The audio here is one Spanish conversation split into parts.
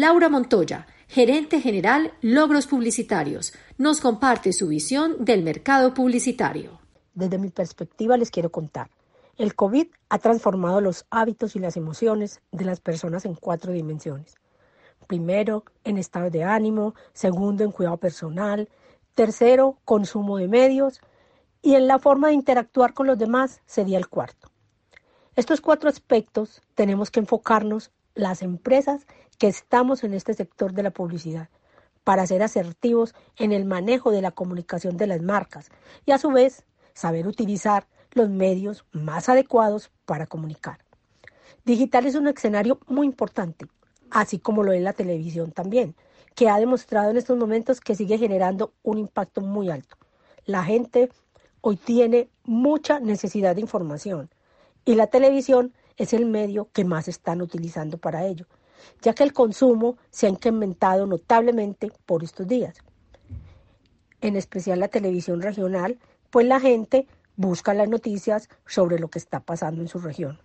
Laura Montoya, gerente general Logros Publicitarios, nos comparte su visión del mercado publicitario. Desde mi perspectiva les quiero contar. El COVID ha transformado los hábitos y las emociones de las personas en cuatro dimensiones. Primero, en estado de ánimo, segundo, en cuidado personal, tercero, consumo de medios y en la forma de interactuar con los demás sería el cuarto. Estos cuatro aspectos tenemos que enfocarnos las empresas que estamos en este sector de la publicidad para ser asertivos en el manejo de la comunicación de las marcas y a su vez saber utilizar los medios más adecuados para comunicar. Digital es un escenario muy importante, así como lo es la televisión también, que ha demostrado en estos momentos que sigue generando un impacto muy alto. La gente hoy tiene mucha necesidad de información y la televisión es el medio que más están utilizando para ello, ya que el consumo se ha incrementado notablemente por estos días. En especial la televisión regional, pues la gente busca las noticias sobre lo que está pasando en su región.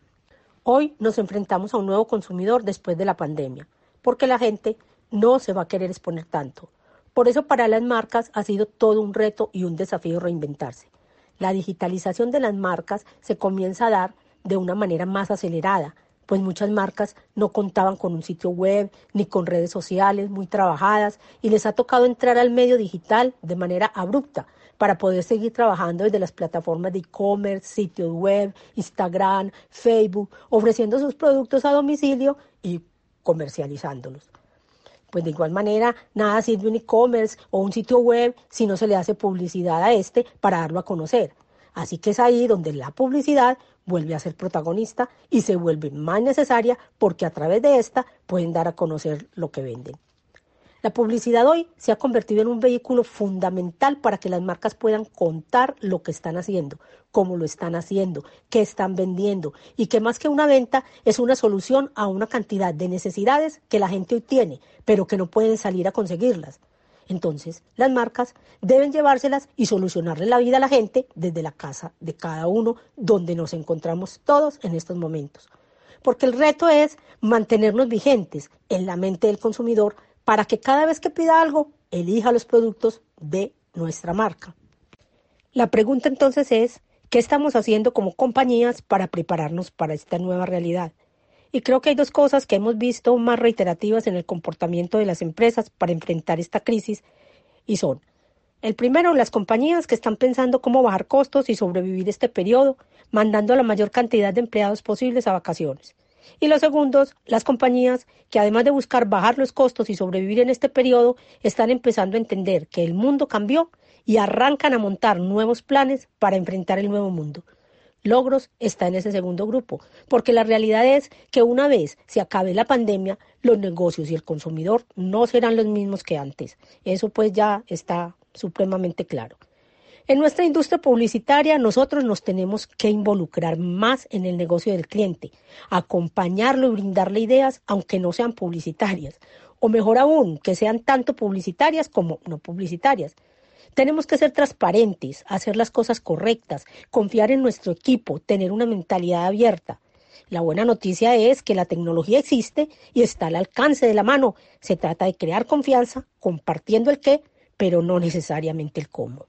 Hoy nos enfrentamos a un nuevo consumidor después de la pandemia, porque la gente no se va a querer exponer tanto. Por eso para las marcas ha sido todo un reto y un desafío reinventarse. La digitalización de las marcas se comienza a dar de una manera más acelerada, pues muchas marcas no contaban con un sitio web ni con redes sociales muy trabajadas y les ha tocado entrar al medio digital de manera abrupta para poder seguir trabajando desde las plataformas de e-commerce, sitios web, Instagram, Facebook, ofreciendo sus productos a domicilio y comercializándolos. Pues de igual manera, nada sirve un e-commerce o un sitio web si no se le hace publicidad a este para darlo a conocer. Así que es ahí donde la publicidad vuelve a ser protagonista y se vuelve más necesaria porque a través de esta pueden dar a conocer lo que venden. La publicidad hoy se ha convertido en un vehículo fundamental para que las marcas puedan contar lo que están haciendo, cómo lo están haciendo, qué están vendiendo y que más que una venta es una solución a una cantidad de necesidades que la gente hoy tiene, pero que no pueden salir a conseguirlas. Entonces, las marcas deben llevárselas y solucionarle la vida a la gente desde la casa de cada uno, donde nos encontramos todos en estos momentos. Porque el reto es mantenernos vigentes en la mente del consumidor para que cada vez que pida algo, elija los productos de nuestra marca. La pregunta entonces es, ¿qué estamos haciendo como compañías para prepararnos para esta nueva realidad? Y creo que hay dos cosas que hemos visto más reiterativas en el comportamiento de las empresas para enfrentar esta crisis y son, el primero, las compañías que están pensando cómo bajar costos y sobrevivir este periodo, mandando a la mayor cantidad de empleados posibles a vacaciones. Y los segundos, las compañías que además de buscar bajar los costos y sobrevivir en este periodo, están empezando a entender que el mundo cambió y arrancan a montar nuevos planes para enfrentar el nuevo mundo. Logros está en ese segundo grupo, porque la realidad es que una vez se acabe la pandemia, los negocios y el consumidor no serán los mismos que antes. Eso pues ya está supremamente claro. En nuestra industria publicitaria nosotros nos tenemos que involucrar más en el negocio del cliente, acompañarlo y brindarle ideas aunque no sean publicitarias, o mejor aún, que sean tanto publicitarias como no publicitarias. Tenemos que ser transparentes, hacer las cosas correctas, confiar en nuestro equipo, tener una mentalidad abierta. La buena noticia es que la tecnología existe y está al alcance de la mano. Se trata de crear confianza, compartiendo el qué, pero no necesariamente el cómo.